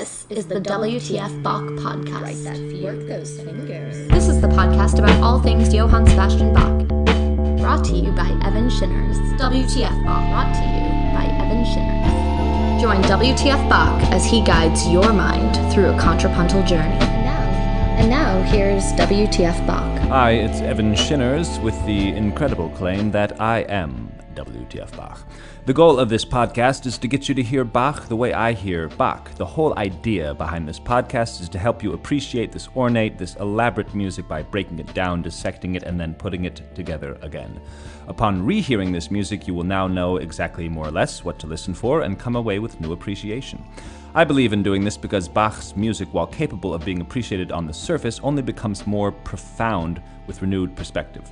This is the WTF Bach podcast. Right that feet. Work those fingers. This is the podcast about all things Johann Sebastian Bach. Brought to you by Evan Shinners. WTF Bach. Brought to you by Evan Shinners. Join WTF Bach as he guides your mind through a contrapuntal journey. And now, and now here's WTF Bach. Hi, it's Evan Shinners with the incredible claim that I am WTF Bach. The goal of this podcast is to get you to hear Bach the way I hear Bach. The whole idea behind this podcast is to help you appreciate this ornate, this elaborate music by breaking it down, dissecting it, and then putting it together again. Upon rehearing this music, you will now know exactly more or less what to listen for and come away with new appreciation. I believe in doing this because Bach's music, while capable of being appreciated on the surface, only becomes more profound with renewed perspective.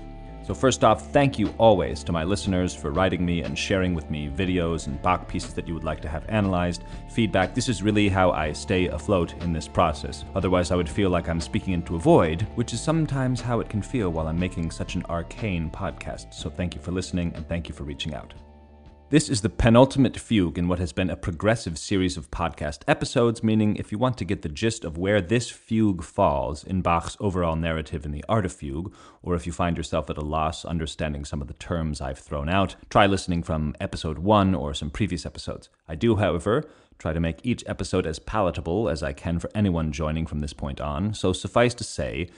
So, first off, thank you always to my listeners for writing me and sharing with me videos and Bach pieces that you would like to have analyzed, feedback. This is really how I stay afloat in this process. Otherwise, I would feel like I'm speaking into a void, which is sometimes how it can feel while I'm making such an arcane podcast. So, thank you for listening and thank you for reaching out. This is the penultimate fugue in what has been a progressive series of podcast episodes, meaning if you want to get the gist of where this fugue falls in Bach's overall narrative in the art of fugue, or if you find yourself at a loss understanding some of the terms I've thrown out, try listening from episode 1 or some previous episodes. I do, however, try to make each episode as palatable as I can for anyone joining from this point on, so suffice to say,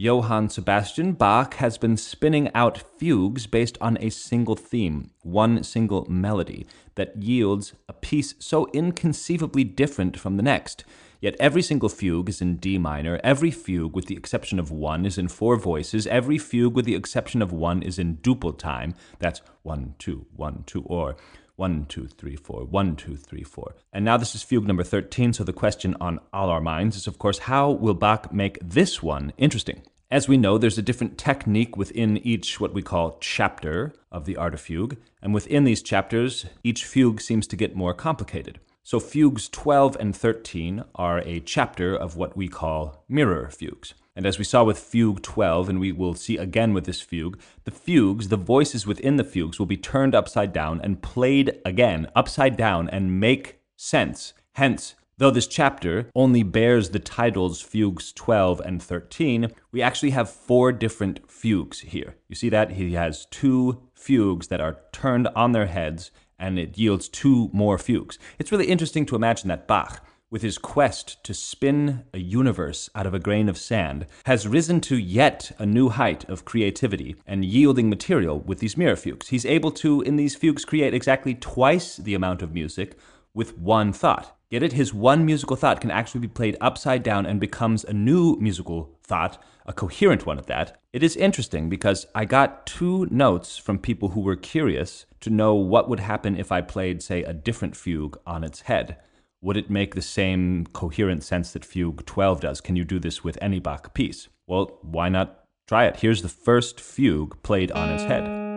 Johann Sebastian Bach has been spinning out fugues based on a single theme, one single melody, that yields a piece so inconceivably different from the next. Yet every single fugue is in D minor, every fugue, with the exception of one, is in four voices, every fugue, with the exception of one, is in duple time. That's one, two, one, two, or one, two, three, four, one, two, three, four. And now this is fugue number 13, so the question on all our minds is, of course, how will Bach make this one interesting? As we know, there's a different technique within each what we call chapter of the art of fugue, and within these chapters, each fugue seems to get more complicated. So, fugues 12 and 13 are a chapter of what we call mirror fugues. And as we saw with fugue 12, and we will see again with this fugue, the fugues, the voices within the fugues, will be turned upside down and played again upside down and make sense. Hence, Though this chapter only bears the titles Fugues 12 and 13, we actually have four different fugues here. You see that? He has two fugues that are turned on their heads, and it yields two more fugues. It's really interesting to imagine that Bach, with his quest to spin a universe out of a grain of sand, has risen to yet a new height of creativity and yielding material with these mirror fugues. He's able to, in these fugues, create exactly twice the amount of music with one thought. Get it? His one musical thought can actually be played upside down and becomes a new musical thought, a coherent one at that. It is interesting because I got two notes from people who were curious to know what would happen if I played, say, a different fugue on its head. Would it make the same coherent sense that Fugue 12 does? Can you do this with any Bach piece? Well, why not try it? Here's the first fugue played on its head.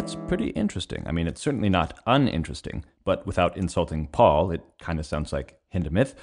That's pretty interesting. I mean, it's certainly not uninteresting, but without insulting Paul, it kind of sounds like Hindemith.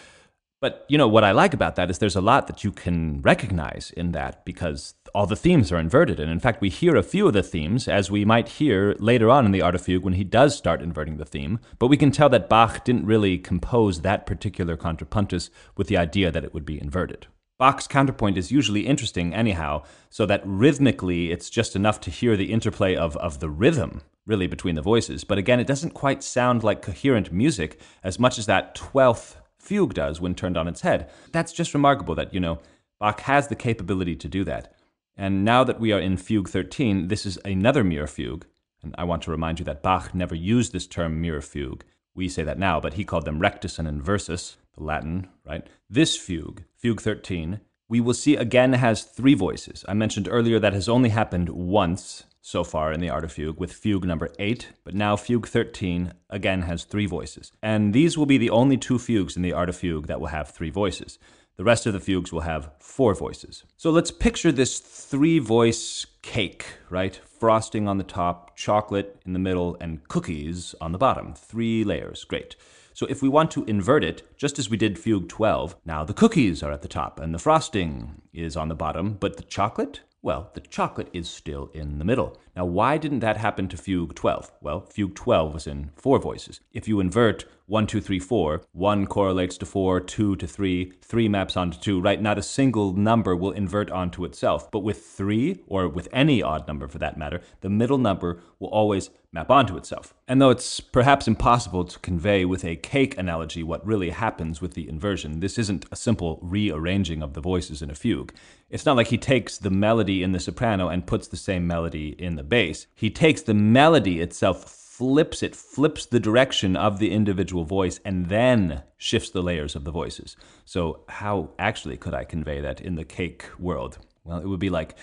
But, you know, what I like about that is there's a lot that you can recognize in that because all the themes are inverted. And in fact, we hear a few of the themes, as we might hear later on in the Art of Fugue when he does start inverting the theme. But we can tell that Bach didn't really compose that particular contrapuntus with the idea that it would be inverted. Bach's counterpoint is usually interesting anyhow, so that rhythmically it's just enough to hear the interplay of, of the rhythm, really, between the voices. But again, it doesn't quite sound like coherent music as much as that 12th fugue does when turned on its head. That's just remarkable that, you know, Bach has the capability to do that. And now that we are in Fugue 13, this is another mirror fugue. And I want to remind you that Bach never used this term mirror fugue. We say that now, but he called them rectus and inversus, Latin, right? This fugue, Fugue 13, we will see again has three voices. I mentioned earlier that has only happened once so far in the Art of Fugue with Fugue number 8, but now Fugue 13 again has three voices. And these will be the only two fugues in the Art of Fugue that will have three voices. The rest of the fugues will have four voices. So let's picture this three voice cake, right? Frosting on the top, chocolate in the middle, and cookies on the bottom. Three layers. Great. So if we want to invert it, just as we did Fugue 12, now the cookies are at the top and the frosting is on the bottom, but the chocolate? Well, the chocolate is still in the middle. Now, why didn't that happen to Fugue 12? Well, Fugue 12 was in four voices. If you invert 1, 2, 3, 4, 1 correlates to 4, 2 to 3, 3 maps onto 2, right? Not a single number will invert onto itself. But with 3, or with any odd number for that matter, the middle number will always map onto itself. And though it's perhaps impossible to convey with a cake analogy what really happens with the inversion, this isn't a simple rearranging of the voices in a fugue. It's not like he takes the melody in the soprano and puts the same melody in the bass. He takes the melody itself, flips it, flips the direction of the individual voice, and then shifts the layers of the voices. So, how actually could I convey that in the cake world? Well, it would be like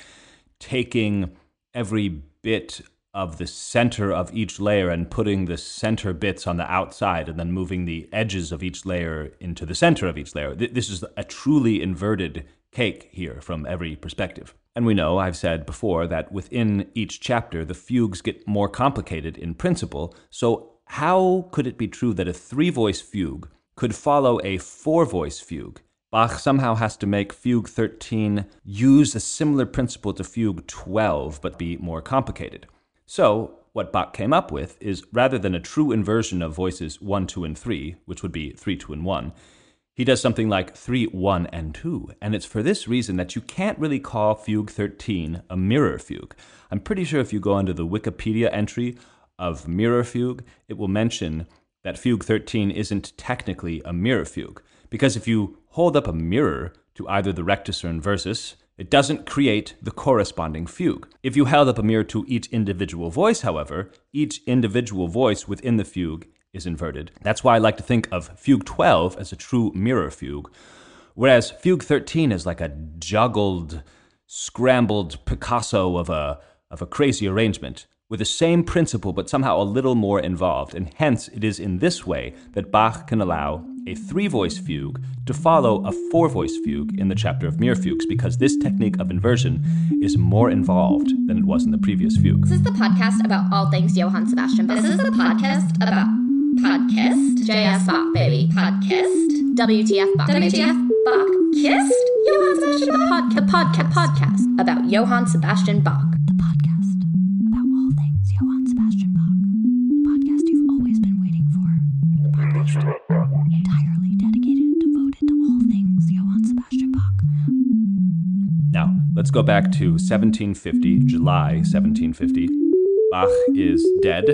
taking every bit of the center of each layer and putting the center bits on the outside and then moving the edges of each layer into the center of each layer. This is a truly inverted cake here from every perspective. And we know, I've said before, that within each chapter, the fugues get more complicated in principle. So, how could it be true that a three voice fugue could follow a four voice fugue? Bach somehow has to make Fugue 13 use a similar principle to Fugue 12, but be more complicated. So, what Bach came up with is rather than a true inversion of voices 1, 2, and 3, which would be 3, 2, and 1, he does something like 3, 1, and 2. And it's for this reason that you can't really call Fugue 13 a mirror fugue. I'm pretty sure if you go under the Wikipedia entry of mirror fugue, it will mention that Fugue 13 isn't technically a mirror fugue. Because if you hold up a mirror to either the rectus or inversus, it doesn't create the corresponding fugue. If you held up a mirror to each individual voice, however, each individual voice within the fugue is inverted. That's why I like to think of Fugue 12 as a true mirror fugue, whereas Fugue 13 is like a juggled, scrambled Picasso of a, of a crazy arrangement with the same principle but somehow a little more involved, and hence it is in this way that Bach can allow a three voice fugue to follow a four voice fugue in the chapter of mirror fugues because this technique of inversion is more involved than it was in the previous fugue. This is the podcast about all things Johann Sebastian Bach. This is the podcast about podcast. JS Bach, baby. Podcast. WTF Bach. WTF Bach. Kissed? Johann Sebastian Bach. The podcast, podcast about Johann Sebastian Bach. The podcast about all things Johann Sebastian Bach. The podcast you've always been waiting for. The podcast entirely dedicated and devoted to all things Johann Sebastian Bach. Now, let's go back to 1750, July 1750. Bach is dead.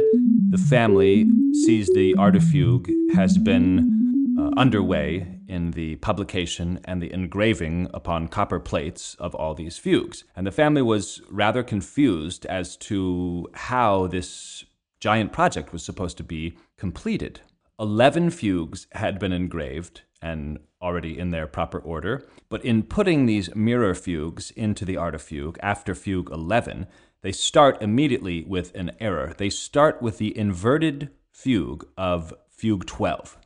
The family sees the Art of Fugue has been uh, underway in the publication and the engraving upon copper plates of all these fugues. And the family was rather confused as to how this giant project was supposed to be completed. Eleven fugues had been engraved and already in their proper order, but in putting these mirror fugues into the Art of Fugue after Fugue 11, they start immediately with an error. They start with the inverted fugue of Fugue 12,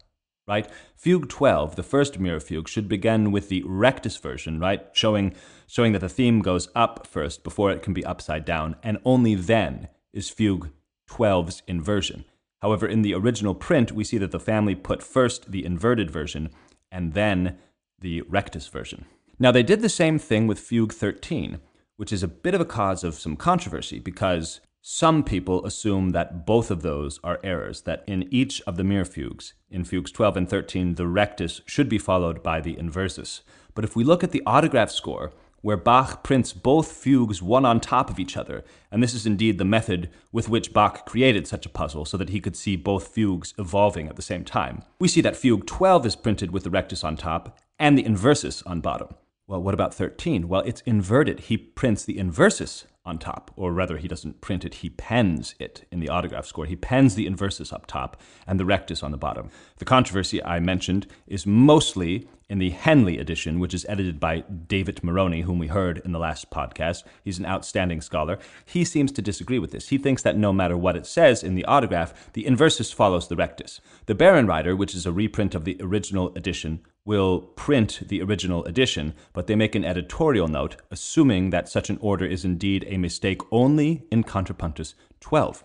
right? Fugue 12, the first mirror fugue, should begin with the rectus version, right? Showing, showing that the theme goes up first before it can be upside down, and only then is fugue 12's inversion. However, in the original print, we see that the family put first the inverted version and then the rectus version. Now, they did the same thing with fugue 13, which is a bit of a cause of some controversy because some people assume that both of those are errors, that in each of the mirror fugues, in fugues 12 and 13, the rectus should be followed by the inversus. But if we look at the autograph score, where Bach prints both fugues one on top of each other, and this is indeed the method with which Bach created such a puzzle so that he could see both fugues evolving at the same time. We see that fugue 12 is printed with the rectus on top and the inversus on bottom. Well, what about 13? Well, it's inverted. He prints the inversus on top, or rather, he doesn't print it, he pens it in the autograph score. He pens the inversus up top and the rectus on the bottom. The controversy I mentioned is mostly in the Henle edition, which is edited by Davitt Moroney, whom we heard in the last podcast. He's an outstanding scholar. He seems to disagree with this. He thinks that no matter what it says in the autograph, the inversus follows the rectus. The Bärenreiter, which is a reprint of the original edition, will print the original edition, but they make an editorial note assuming that such an order is indeed a mistake only in Contrapuntus 12.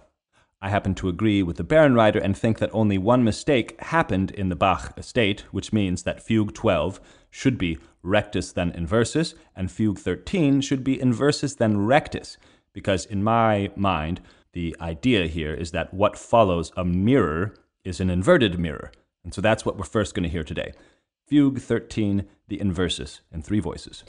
I happen to agree with the Baron Bärenreiter and think that only one mistake happened in the Bach estate, which means that fugue 12 should be rectus then inversus, and fugue 13 should be inversus then rectus, because in my mind, the idea here is that what follows a mirror is an inverted mirror. And so that's what we're first going to hear today. Fugue 13, the inversus, in three voices.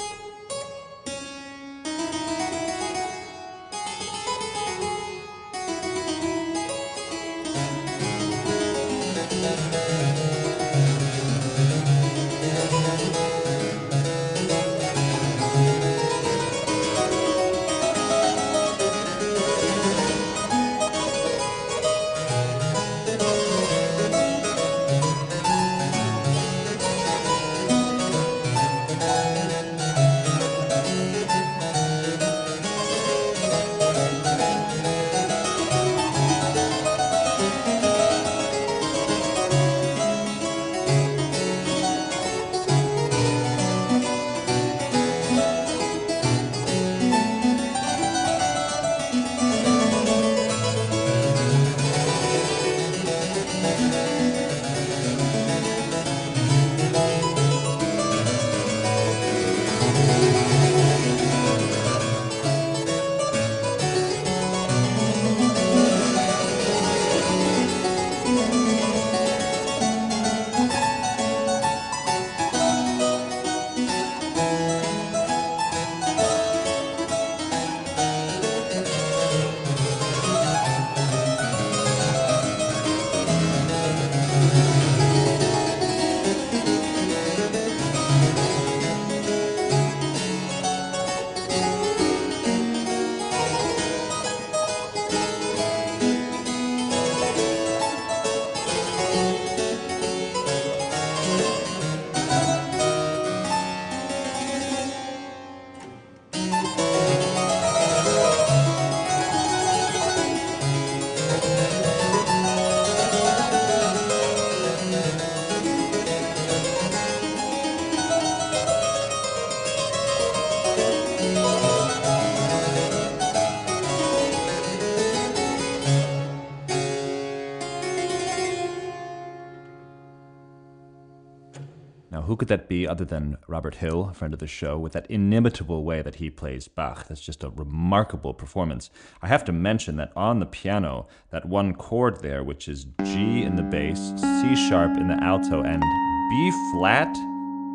Could that be other than Robert Hill, a friend of the show, with that inimitable way that he plays Bach? That's just a remarkable performance. I have to mention that on the piano, that one chord there, which is G in the bass, C sharp in the alto, and B flat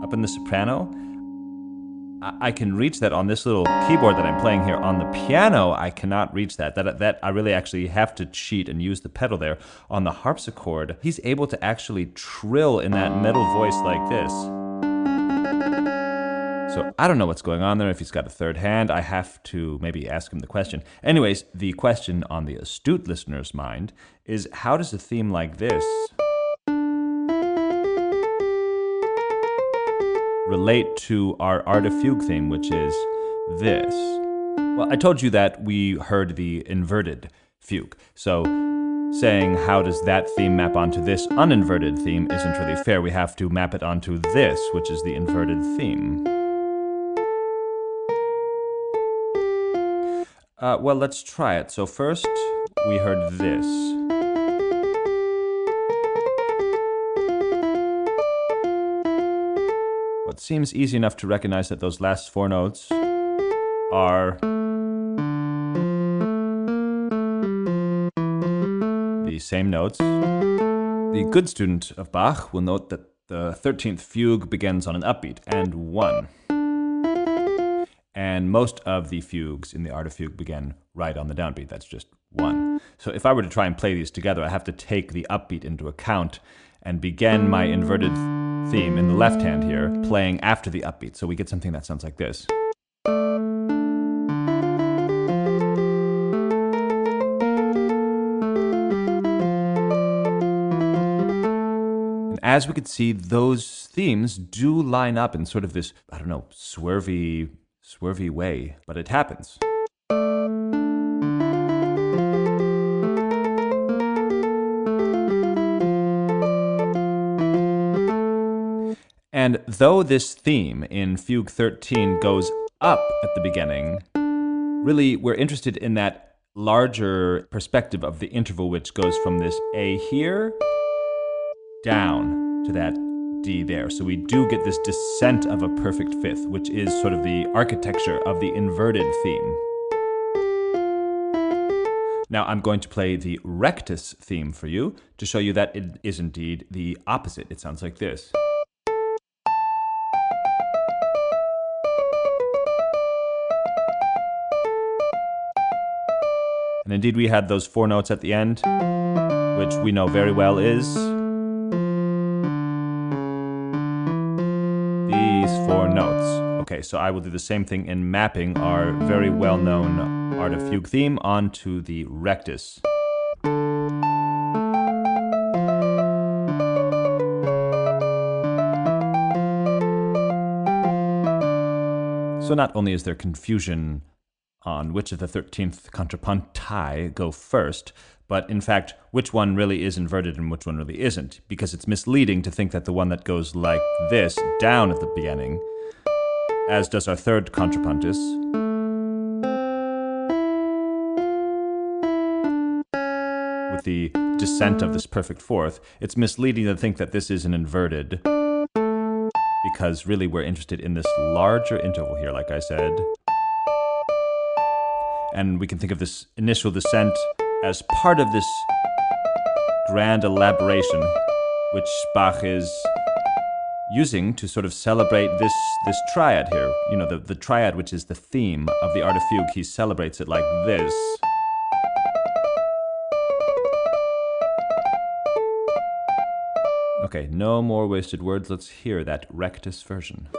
up in the soprano, I can reach that on this little keyboard that I'm playing here. On the piano, I cannot reach that. That that I really actually have to cheat and use the pedal there. On the harpsichord, he's able to actually trill in that metal voice like this. So I don't know what's going on there. If he's got a third hand, I have to maybe ask him the question. Anyways, the question on the astute listener's mind is how does a theme like this relate to our art of Fugue theme, which is this. Well, I told you that we heard the inverted fugue. So saying how does that theme map onto this uninverted theme isn't really fair. We have to map it onto this, which is the inverted theme. Uh, well, let's try it. So, first, we heard this. Seems easy enough to recognize that those last four notes are the same notes. The good student of Bach will note that the 13th fugue begins on an upbeat and one. And most of the fugues in the art of fugue begin right on the downbeat. That's just one. So if I were to try and play these together, I have to take the upbeat into account and begin my inverted theme in the left hand here, playing after the upbeat. So we get something that sounds like this. And as we could see, those themes do line up in sort of this, I don't know, swervy, swervy way, but it happens. Though this theme in Fugue 13 goes up at the beginning, really we're interested in that larger perspective of the interval which goes from this A here down to that D there. So we do get this descent of a perfect fifth, which is sort of the architecture of the inverted theme. Now I'm going to play the rectus theme for you to show you that it is indeed the opposite. It sounds like this. And indeed, we had those four notes at the end, which we know very well is these four notes. Okay, so I will do the same thing in mapping our very well known Art of Fugue theme onto the rectus. So not only is there confusion on which of the 13th contrapunti go first, but in fact, which one really is inverted and which one really isn't, because it's misleading to think that the one that goes like this down at the beginning, as does our third contrapuntus, with the descent of this perfect fourth, it's misleading to think that this is an inverted, because really we're interested in this larger interval here, like I said and we can think of this initial descent as part of this grand elaboration which Bach is using to sort of celebrate this this triad here. You know, the, the triad which is the theme of the art of fugue, he celebrates it like this. Okay, no more wasted words. Let's hear that rectus version.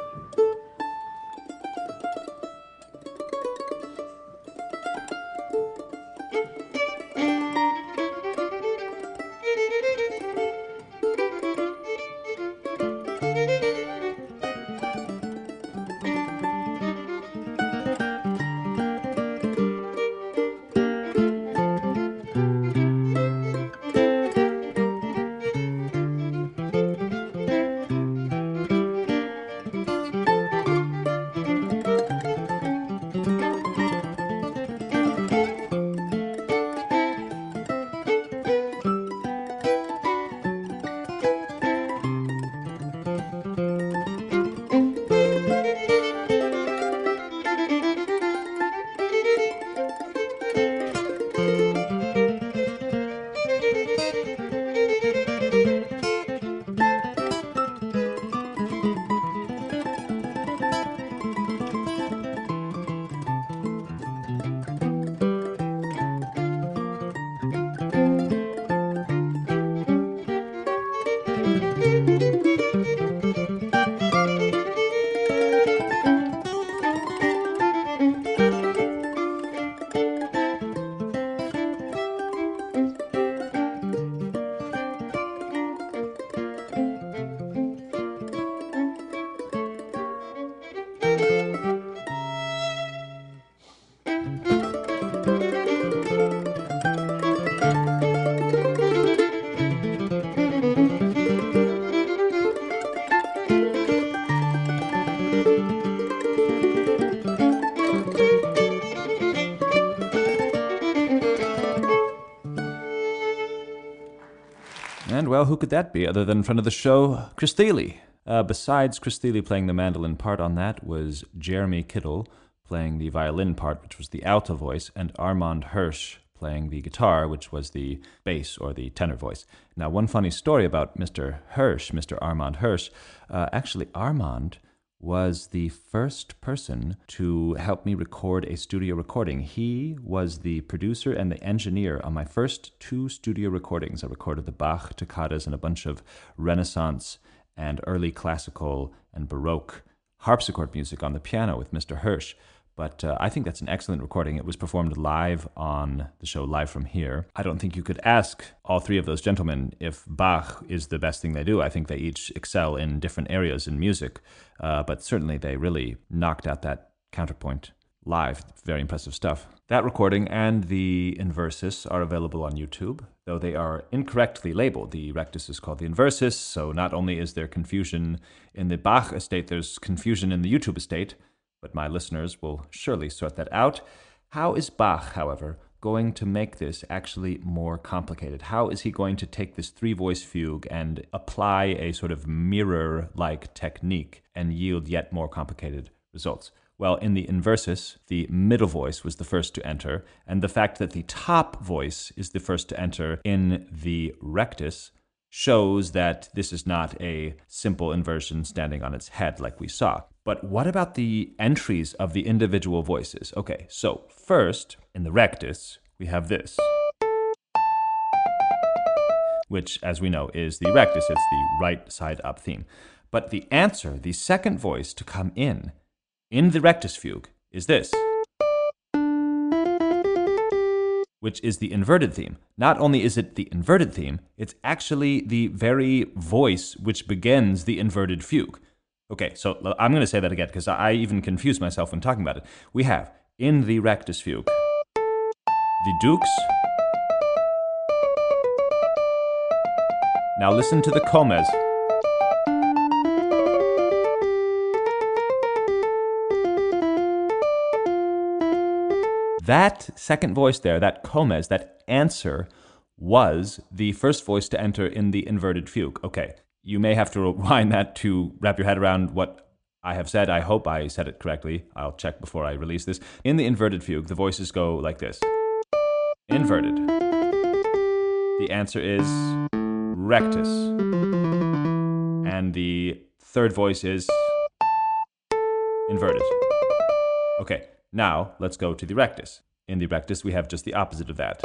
Well, who could that be other than friend of the show, Chris Thile? Uh, besides Chris Thile playing the mandolin part on that was Jeremy Kittel playing the violin part, which was the alto voice, and Armand Hirsch playing the guitar, which was the bass or the tenor voice. Now, one funny story about Mr. Hirsch, Mr. Armand Hirsch, uh, actually, Armand was the first person to help me record a studio recording. He was the producer and the engineer on my first two studio recordings. I recorded the Bach toccatas and a bunch of Renaissance and early classical and Baroque harpsichord music on the piano with Mr. Hirsch. But uh, I think that's an excellent recording. It was performed live on the show Live from Here. I don't think you could ask all three of those gentlemen if Bach is the best thing they do. I think they each excel in different areas in music, uh, but certainly they really knocked out that counterpoint live. Very impressive stuff. That recording and the inversus are available on YouTube, though they are incorrectly labeled. The rectus is called the inversus, so not only is there confusion in the Bach estate, there's confusion in the YouTube estate but my listeners will surely sort that out. How is Bach, however, going to make this actually more complicated? How is he going to take this three voice fugue and apply a sort of mirror like technique and yield yet more complicated results? Well, in the inversus, the middle voice was the first to enter, and the fact that the top voice is the first to enter in the rectus shows that this is not a simple inversion standing on its head like we saw. But what about the entries of the individual voices? Okay, so first, in the rectus, we have this, which, as we know, is the rectus. It's the right side up theme. But the answer, the second voice to come in, in the rectus fugue, is this. Which is the inverted theme. Not only is it the inverted theme, it's actually the very voice which begins the inverted fugue. Okay, so I'm going to say that again because I even confused myself when talking about it. We have in the rectus fugue the dux. Now listen to the comes. That second voice there, that comes, that answer, was the first voice to enter in the inverted fugue. Okay, you may have to rewind that to wrap your head around what I have said. I hope I said it correctly. I'll check before I release this. In the inverted fugue, the voices go like this inverted. The answer is rectus. And the third voice is inverted. Okay, now, let's go to the rectus. In the rectus, we have just the opposite of that.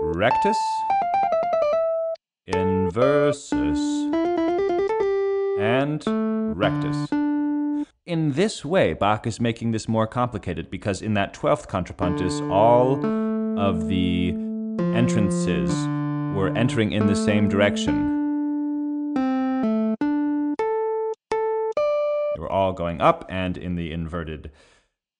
Rectus, inversus, and rectus. In this way, Bach is making this more complicated because in that 12th contrapuntus, all of the entrances were entering in the same direction. They were all going up and in the inverted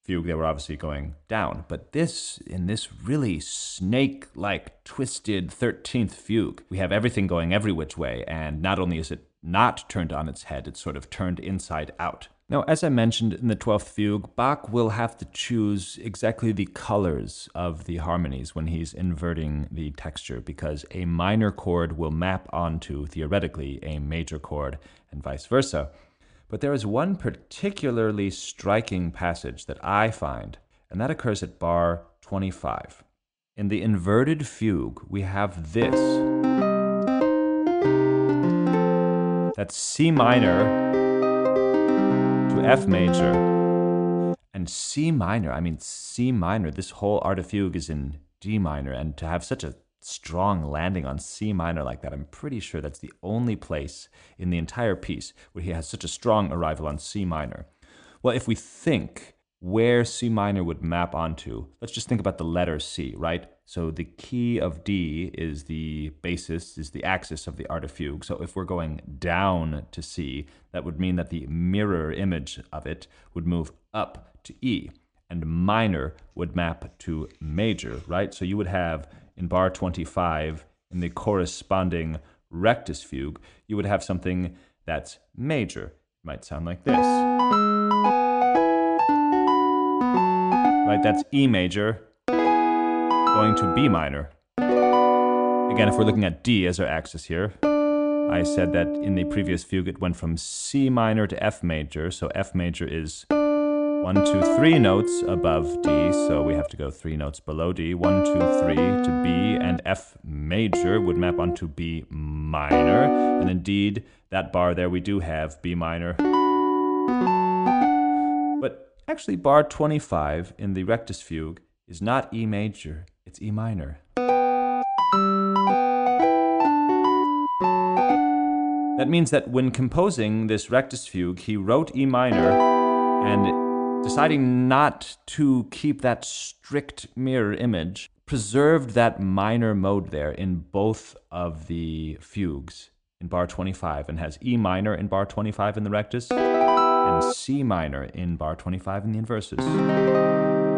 fugue, they were obviously going down. But this, in this really snake like twisted 13th fugue, we have everything going every which way. And not only is it not turned on its head, it's sort of turned inside out. Now, as I mentioned in the 12th fugue, Bach will have to choose exactly the colors of the harmonies when he's inverting the texture because a minor chord will map onto, theoretically, a major chord and vice versa. But there is one particularly striking passage that I find, and that occurs at bar 25. In the inverted fugue, we have this. That's C minor to F major. And C minor, I mean, C minor, this whole art of fugue is in D minor. And to have such a strong landing on C minor like that. I'm pretty sure that's the only place in the entire piece where he has such a strong arrival on C minor. Well, if we think where C minor would map onto, let's just think about the letter C, right? So the key of D is the basis, is the axis of the art of fugue. So if we're going down to C, that would mean that the mirror image of it would move up to E, and minor would map to major, right? So you would have in bar 25 in the corresponding rectus fugue, you would have something that's major. It might sound like this. Right, that's E major going to B minor. Again, if we're looking at D as our axis here, I said that in the previous fugue it went from C minor to F major, so F major is one, two, three notes above D, so we have to go three notes below D. One, two, three to B, and F major would map onto B minor. And indeed, that bar there we do have B minor. But actually, bar 25 in the rectus fugue is not E major, it's E minor. That means that when composing this rectus fugue, he wrote E minor and deciding not to keep that strict mirror image, preserved that minor mode there in both of the fugues in bar 25 and has E minor in bar 25 in the rectus and C minor in bar 25 in the inversus.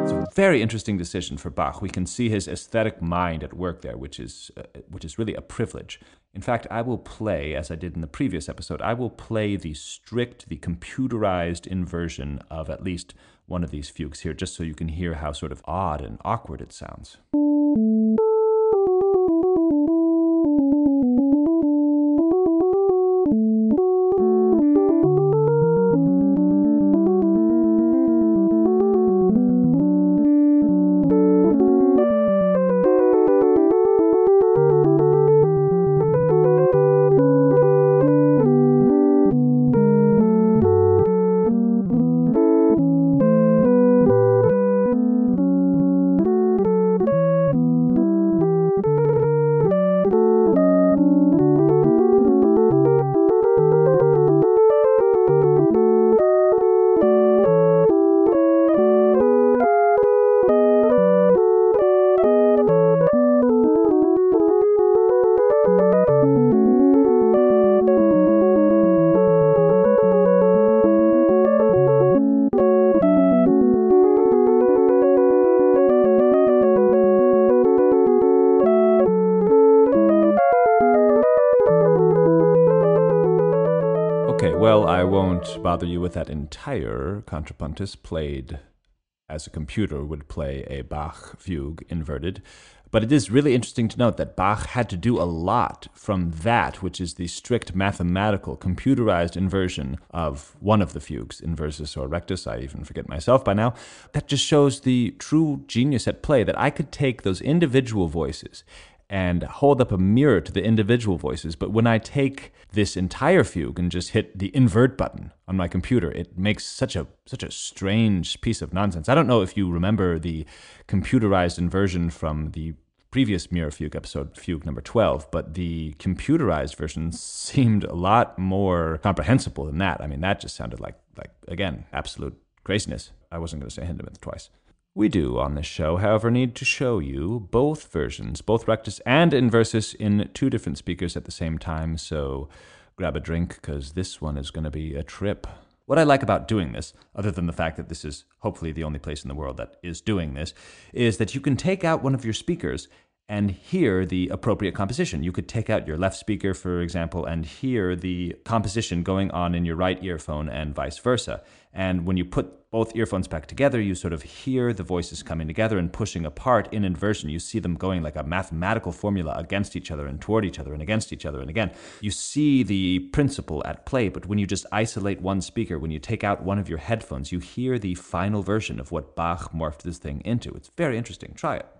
It's a very interesting decision for Bach. We can see his aesthetic mind at work there, which is uh, which is really a privilege. In fact, I will play, as I did in the previous episode, I will play the strict, the computerized inversion of at least one of these fugues here, just so you can hear how sort of odd and awkward it sounds. Bother you with that entire contrapuntus played as a computer would play a Bach fugue inverted. But it is really interesting to note that Bach had to do a lot from that, which is the strict mathematical, computerized inversion of one of the fugues, inversus or rectus. I even forget myself by now. That just shows the true genius at play that I could take those individual voices and hold up a mirror to the individual voices. But when I take this entire fugue and just hit the invert button on my computer, it makes such a such a strange piece of nonsense. I don't know if you remember the computerized inversion from the previous mirror fugue episode, fugue number 12, but the computerized version seemed a lot more comprehensible than that. I mean, that just sounded like like again, absolute craziness. I wasn't going to say Hindemith twice. We do on this show, however, need to show you both versions, both rectus and inversus, in two different speakers at the same time, so grab a drink, because this one is going to be a trip. What I like about doing this, other than the fact that this is hopefully the only place in the world that is doing this, is that you can take out one of your speakers and hear the appropriate composition. You could take out your left speaker, for example, and hear the composition going on in your right earphone and vice versa. And when you put both earphones back together, you sort of hear the voices coming together and pushing apart in inversion. You see them going like a mathematical formula against each other and toward each other and against each other. And again, you see the principle at play, but when you just isolate one speaker, when you take out one of your headphones, you hear the final version of what Bach morphed this thing into. It's very interesting. Try it.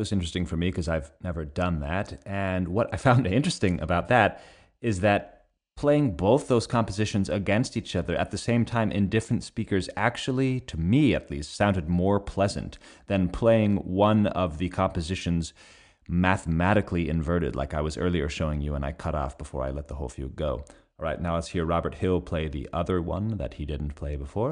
Was interesting for me because I've never done that. And what I found interesting about that is that playing both those compositions against each other at the same time in different speakers actually, to me at least, sounded more pleasant than playing one of the compositions mathematically inverted, like I was earlier showing you and I cut off before I let the whole fugue go. All right, now let's hear Robert Hill play the other one that he didn't play before.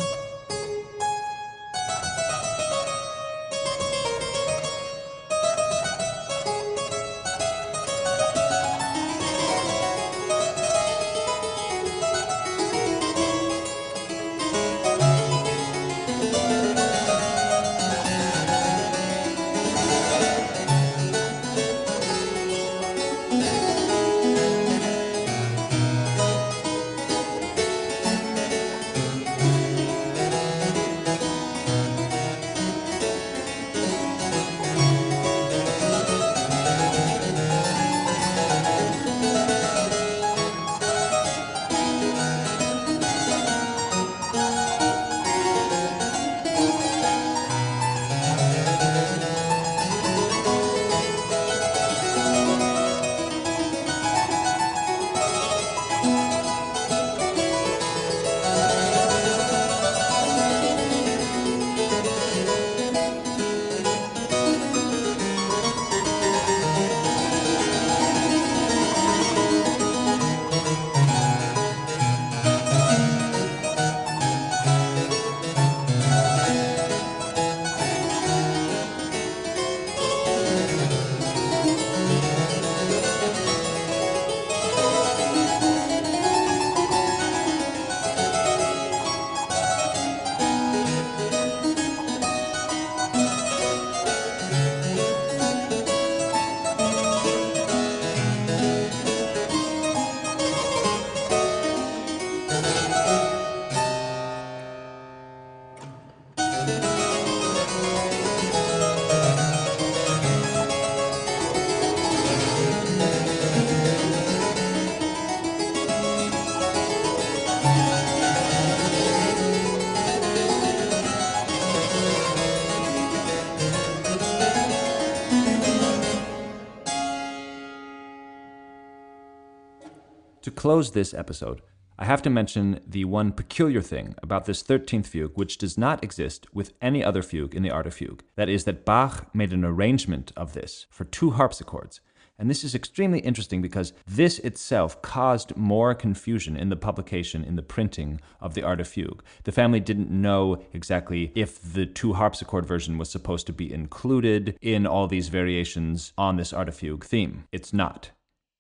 Close this episode, I have to mention the one peculiar thing about this 13th fugue which does not exist with any other fugue in the art of fugue. That is that Bach made an arrangement of this for two harpsichords. And this is extremely interesting because this itself caused more confusion in the publication, in the printing of the Art of Fugue. The family didn't know exactly if the two harpsichord version was supposed to be included in all these variations on this Art of Fugue theme. It's not.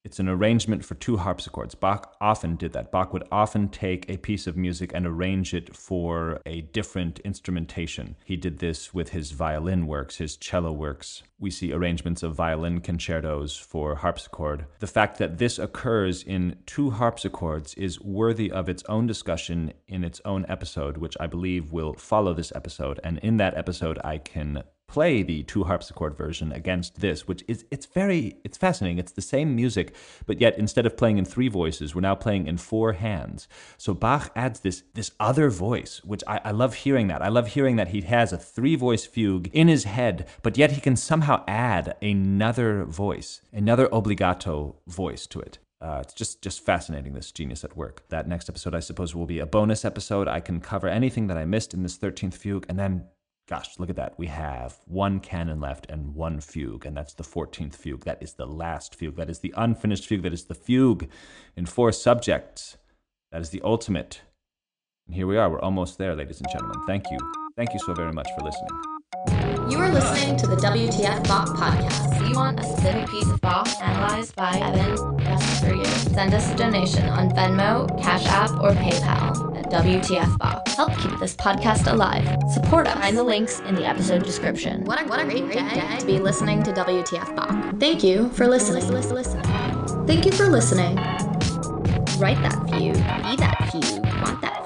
It's an arrangement for two harpsichords. Bach often did that. Bach would often take a piece of music and arrange it for a different instrumentation. He did this with his violin works, his cello works. We see arrangements of violin concertos for harpsichord. The fact that this occurs in two harpsichords is worthy of its own discussion in its own episode, which I believe will follow this episode. And in that episode, I can play the two harpsichord version against this which is it's very it's fascinating. It's the same music but yet instead of playing in three voices we're now playing in four hands. So bach adds this this other voice which I, I love hearing that. I love hearing that he has a three voice fugue in his head but yet he can somehow add another voice another obligato voice to it. Uh, it's just just fascinating this genius at work. That next episode i suppose will be a bonus episode. I can cover anything that i missed in this 13th fugue and then Gosh, look at that. We have one canon left and one fugue, and that's the 14th fugue. That is the last fugue. That is the unfinished fugue. That is the fugue in four subjects. That is the ultimate. And here we are. We're almost there, ladies and gentlemen. Thank you. Thank you so very much for listening. You are listening to the WTF Bach podcast. If you want a specific piece of Bach analyzed by Evan just for you, send us a donation on Venmo, Cash App, or PayPal at WTF Bach. Help keep this podcast alive. Support us. Find the links in the episode description. What a, what a great, great day to be listening to WTF Bach. Thank you for listening. Listen, listen, Thank you for listening. Write that view. Be that view. Want that